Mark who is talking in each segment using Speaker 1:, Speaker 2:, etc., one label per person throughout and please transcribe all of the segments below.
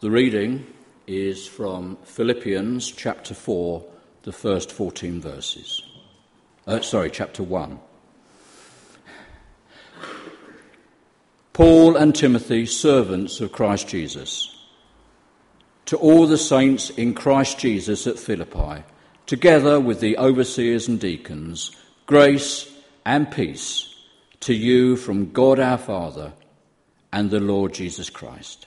Speaker 1: The reading is from Philippians chapter 4, the first 14 verses. Uh, sorry, chapter 1. Paul and Timothy, servants of Christ Jesus, to all the saints in Christ Jesus at Philippi, together with the overseers and deacons, grace and peace to you from God our Father and the Lord Jesus Christ.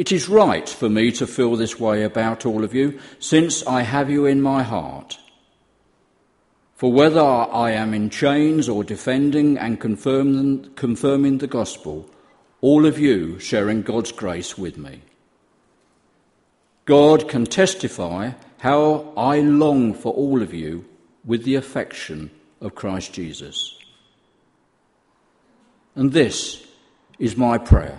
Speaker 1: It is right for me to feel this way about all of you, since I have you in my heart. For whether I am in chains or defending and confirming, the gospel, all of you sharing God's grace with me. God can testify how I long for all of you with the affection of Christ Jesus. And this is my prayer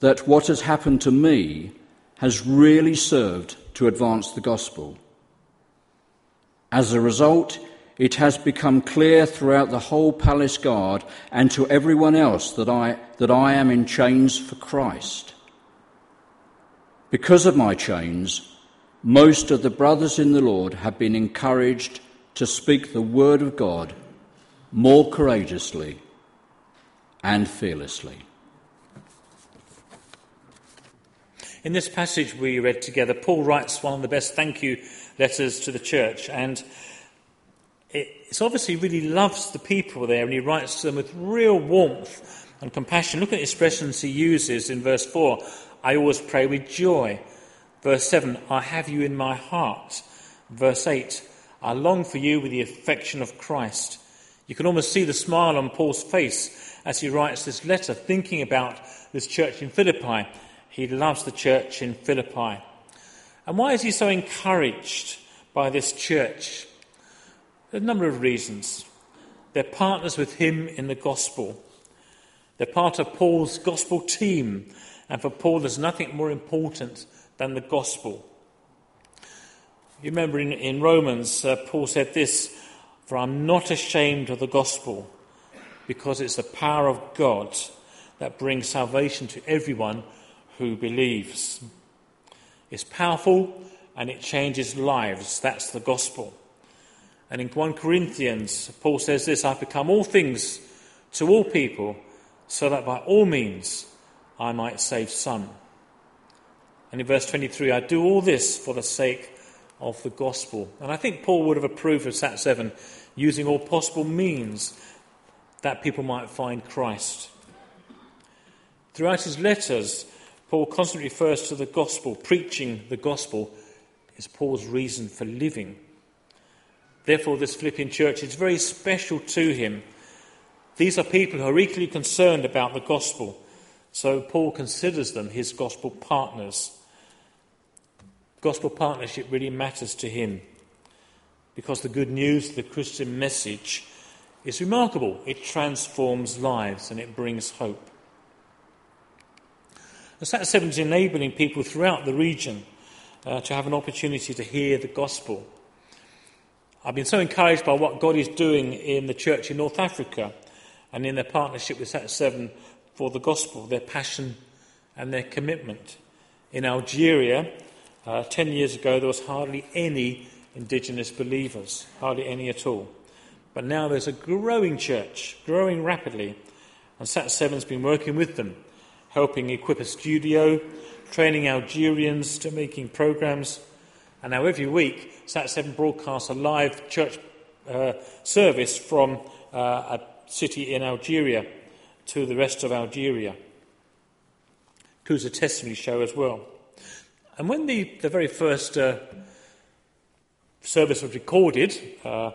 Speaker 1: that what has happened to me has really served to advance the gospel. As a result, it has become clear throughout the whole palace guard and to everyone else that I, that I am in chains for Christ. Because of my chains, most of the brothers in the Lord have been encouraged to speak the word of God more courageously and fearlessly.
Speaker 2: In this passage we read together, Paul writes one of the best thank you letters to the church. And it's obviously really loves the people there and he writes to them with real warmth and compassion. Look at the expressions he uses in verse 4 I always pray with joy. Verse 7 I have you in my heart. Verse 8 I long for you with the affection of Christ. You can almost see the smile on Paul's face as he writes this letter, thinking about this church in Philippi. He loves the church in Philippi. And why is he so encouraged by this church? There are a number of reasons. They're partners with him in the gospel. They're part of Paul's gospel team. And for Paul, there's nothing more important than the gospel. You remember in, in Romans, uh, Paul said this For I'm not ashamed of the gospel, because it's the power of God that brings salvation to everyone who believes. It's powerful and it changes lives. That's the gospel. And in 1 Corinthians, Paul says this I've become all things to all people, so that by all means I might save some. And in verse 23, I do all this for the sake of the gospel. And I think Paul would have approved of Sat 7 using all possible means that people might find Christ. Throughout his letters, Paul constantly refers to the gospel, preaching the gospel is Paul's reason for living. Therefore, this Philippian church is very special to him. These are people who are equally concerned about the gospel, so Paul considers them his gospel partners. Gospel partnership really matters to him because the good news, the Christian message, is remarkable. It transforms lives and it brings hope. The Sat 7 is enabling people throughout the region uh, to have an opportunity to hear the gospel. I've been so encouraged by what God is doing in the church in North Africa and in their partnership with Sat 7 for the gospel, their passion and their commitment. In Algeria, uh, 10 years ago, there was hardly any indigenous believers, hardly any at all. But now there's a growing church, growing rapidly, and Sat 7's been working with them helping equip a studio, training Algerians to making programs. And now every week, Sat7 broadcasts a live church uh, service from uh, a city in Algeria to the rest of Algeria. Includes a testimony show as well. And when the, the very first uh, service was recorded, uh,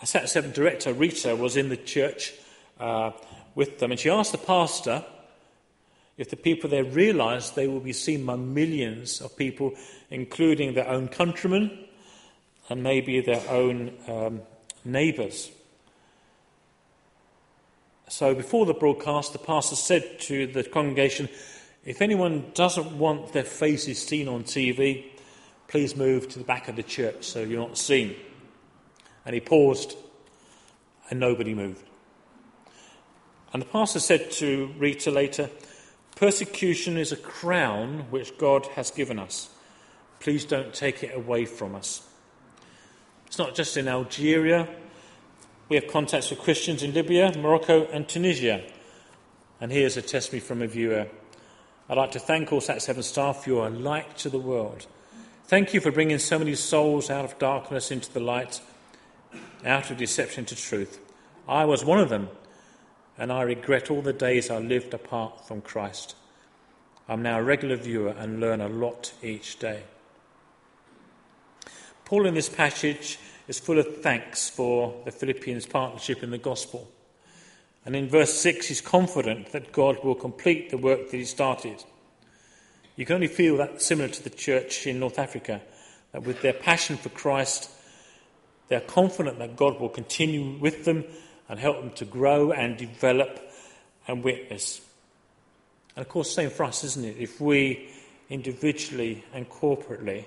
Speaker 2: a Sat7 director, Rita, was in the church uh, with them, and she asked the pastor if the people there realize they will be seen by millions of people, including their own countrymen and maybe their own um, neighbours. So before the broadcast, the pastor said to the congregation, if anyone doesn't want their faces seen on TV, please move to the back of the church so you're not seen. And he paused, and nobody moved. And the pastor said to Rita later, Persecution is a crown which God has given us. Please don't take it away from us. It's not just in Algeria. We have contacts with Christians in Libya, Morocco, and Tunisia. And here's a testimony from a viewer. I'd like to thank all Sat7 staff. You are a light to the world. Thank you for bringing so many souls out of darkness into the light, out of deception to truth. I was one of them, and I regret all the days I lived apart from Christ. I'm now a regular viewer and learn a lot each day. Paul in this passage is full of thanks for the Philippians' partnership in the gospel. And in verse 6, he's confident that God will complete the work that he started. You can only feel that similar to the church in North Africa, that with their passion for Christ, they're confident that God will continue with them and help them to grow and develop and witness. And of course, same for us, isn't it? If we individually and corporately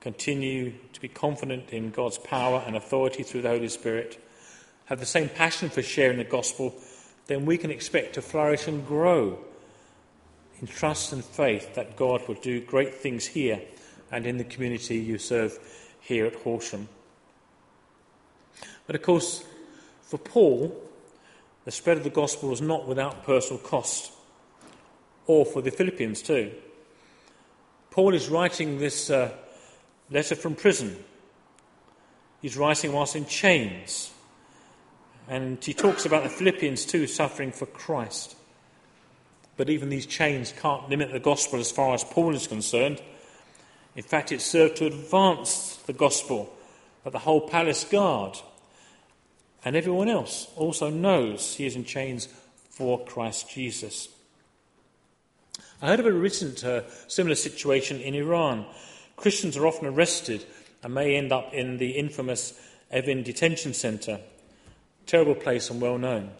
Speaker 2: continue to be confident in God's power and authority through the Holy Spirit, have the same passion for sharing the gospel, then we can expect to flourish and grow in trust and faith that God will do great things here and in the community you serve here at Horsham. But of course, for Paul, the spread of the gospel was not without personal cost, or for the Philippians too. Paul is writing this uh, letter from prison. He's writing whilst in chains. And he talks about the Philippians too suffering for Christ. But even these chains can't limit the gospel as far as Paul is concerned. In fact, it served to advance the gospel that the whole palace guard and everyone else also knows he is in chains for Christ Jesus. I heard of a recent uh, similar situation in Iran. Christians are often arrested and may end up in the infamous Evin detention centre. Terrible place and well known.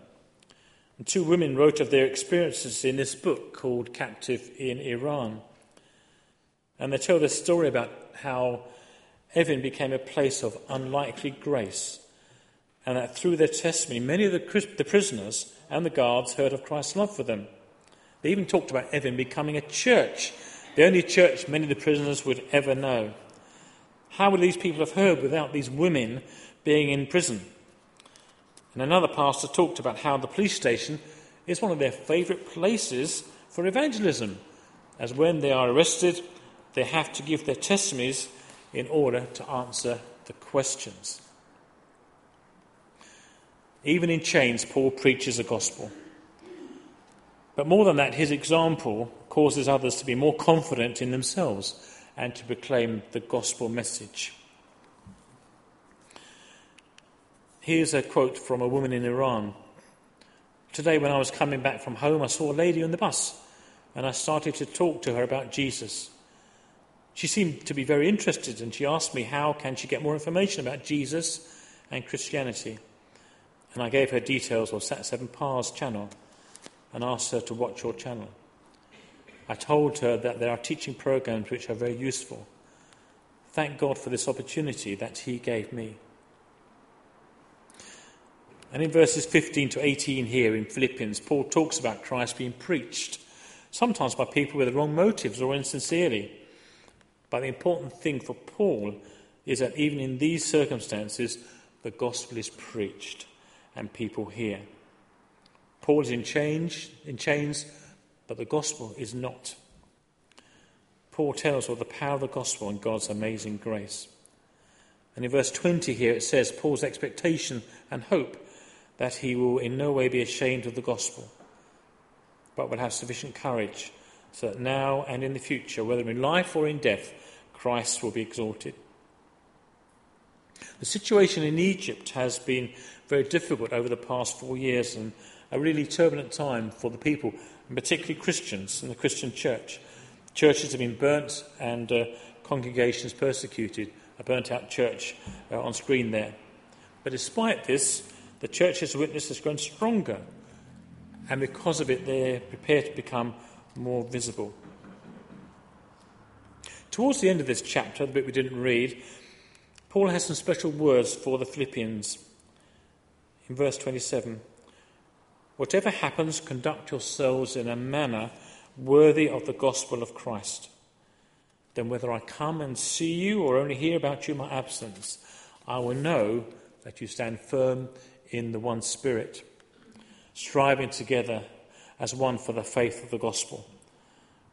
Speaker 2: And two women wrote of their experiences in this book called Captive in Iran. And they tell the story about how Evin became a place of unlikely grace, and that through their testimony, many of the, the prisoners and the guards heard of Christ's love for them. They even talked about Evin becoming a church, the only church many of the prisoners would ever know. How would these people have heard without these women being in prison? And another pastor talked about how the police station is one of their favourite places for evangelism, as when they are arrested, they have to give their testimonies in order to answer the questions. Even in chains, Paul preaches the gospel. But more than that, his example causes others to be more confident in themselves and to proclaim the gospel message. Here's a quote from a woman in Iran. Today, when I was coming back from home, I saw a lady on the bus and I started to talk to her about Jesus. She seemed to be very interested and she asked me how can she get more information about Jesus and Christianity. And I gave her details of Sat7 Pars channel and asked her to watch your channel. I told her that there are teaching programs which are very useful. Thank God for this opportunity that He gave me. And in verses 15 to 18 here in Philippians, Paul talks about Christ being preached, sometimes by people with the wrong motives or insincerely. But the important thing for Paul is that even in these circumstances, the gospel is preached and people hear. Paul is in, change, in chains, but the gospel is not. Paul tells of the power of the gospel and God's amazing grace. And in verse 20 here it says Paul's expectation and hope that he will in no way be ashamed of the gospel, but will have sufficient courage so that now and in the future, whether in life or in death, Christ will be exalted. The situation in Egypt has been very difficult over the past four years and a really turbulent time for the people, and particularly Christians and the Christian church. Churches have been burnt and uh, congregations persecuted. A burnt out church uh, on screen there. But despite this, the church's witness has grown stronger, and because of it, they're prepared to become more visible. Towards the end of this chapter, the bit we didn't read, Paul has some special words for the Philippians. In verse 27, whatever happens, conduct yourselves in a manner worthy of the gospel of Christ. Then, whether I come and see you or only hear about you in my absence, I will know that you stand firm in the one Spirit, striving together as one for the faith of the gospel,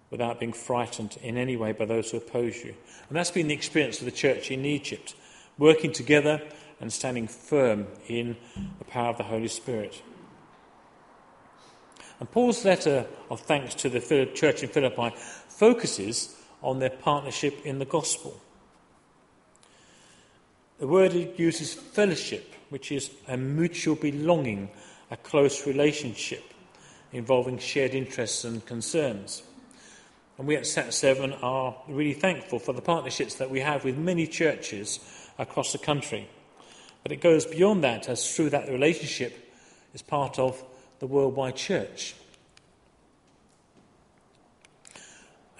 Speaker 2: without being frightened in any way by those who oppose you. And that's been the experience of the church in Egypt, working together and standing firm in the power of the Holy Spirit. And Paul's letter of thanks to the church in Philippi focuses on their partnership in the gospel. The word it uses fellowship, which is a mutual belonging, a close relationship involving shared interests and concerns. And we at SAT7 are really thankful for the partnerships that we have with many churches across the country. But it goes beyond that, as through that relationship is part of the worldwide church.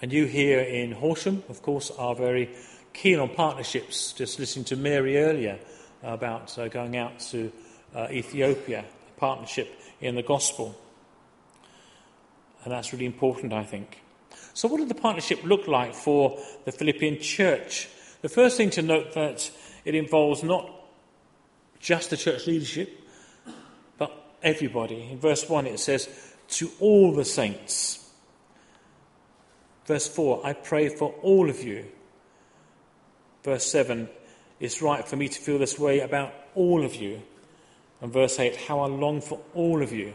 Speaker 2: And you here in Horsham, of course, are very keen on partnerships. Just listening to Mary earlier about uh, going out to uh, Ethiopia, a partnership in the gospel. And that's really important, I think. So, what did the partnership look like for the Philippian church? The first thing to note that it involves not just the church leadership, but everybody. In verse 1, it says, To all the saints. Verse 4, I pray for all of you. Verse 7, it's right for me to feel this way about all of you. And verse 8, how I long for all of you.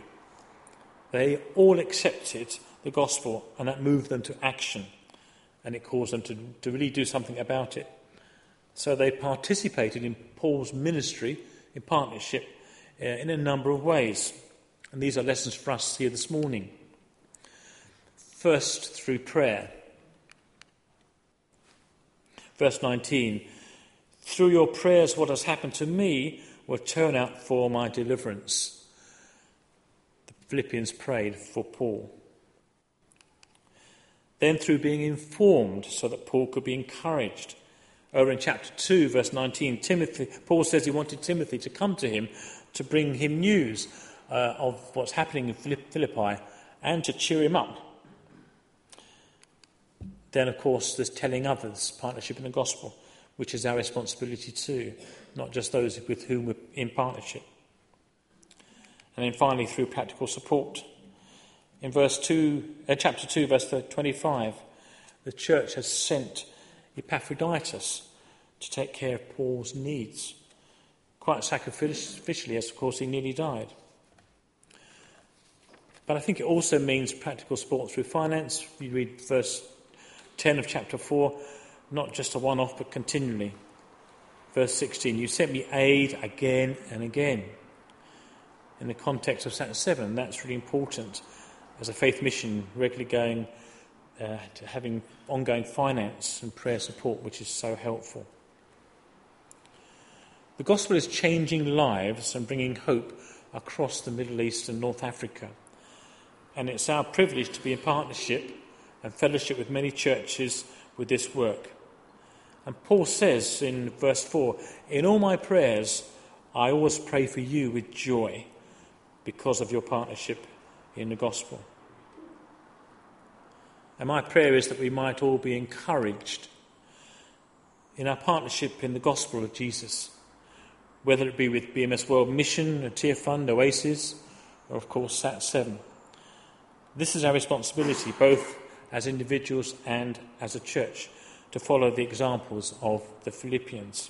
Speaker 2: They all accepted the gospel, and that moved them to action, and it caused them to, to really do something about it. So they participated in Paul's ministry in partnership uh, in a number of ways. And these are lessons for us here this morning. First, through prayer. Verse 19 Through your prayers, what has happened to me will turn out for my deliverance. The Philippians prayed for Paul. Then, through being informed so that Paul could be encouraged. Over in chapter 2, verse 19, Timothy, Paul says he wanted Timothy to come to him to bring him news uh, of what's happening in Philippi and to cheer him up. Then, of course, there's telling others, partnership in the gospel, which is our responsibility too, not just those with whom we're in partnership. And then finally, through practical support. In verse 2, uh, chapter 2, verse 25, the church has sent Epaphroditus to take care of Paul's needs. Quite sacrificially, as of course he nearly died. But I think it also means practical support through finance. You read verse 10 of chapter 4, not just a one off, but continually. Verse 16, you sent me aid again and again. In the context of Sat 7, that's really important as a faith mission, regularly going uh, to having ongoing finance and prayer support, which is so helpful. The gospel is changing lives and bringing hope across the Middle East and North Africa. And it's our privilege to be in partnership and fellowship with many churches with this work. And Paul says in verse 4 In all my prayers, I always pray for you with joy because of your partnership in the gospel. And my prayer is that we might all be encouraged in our partnership in the gospel of Jesus, whether it be with BMS World Mission, Tearfund, Oasis, or of course SAT 7. This is our responsibility, both as individuals and as a church to follow the examples of the Philippians.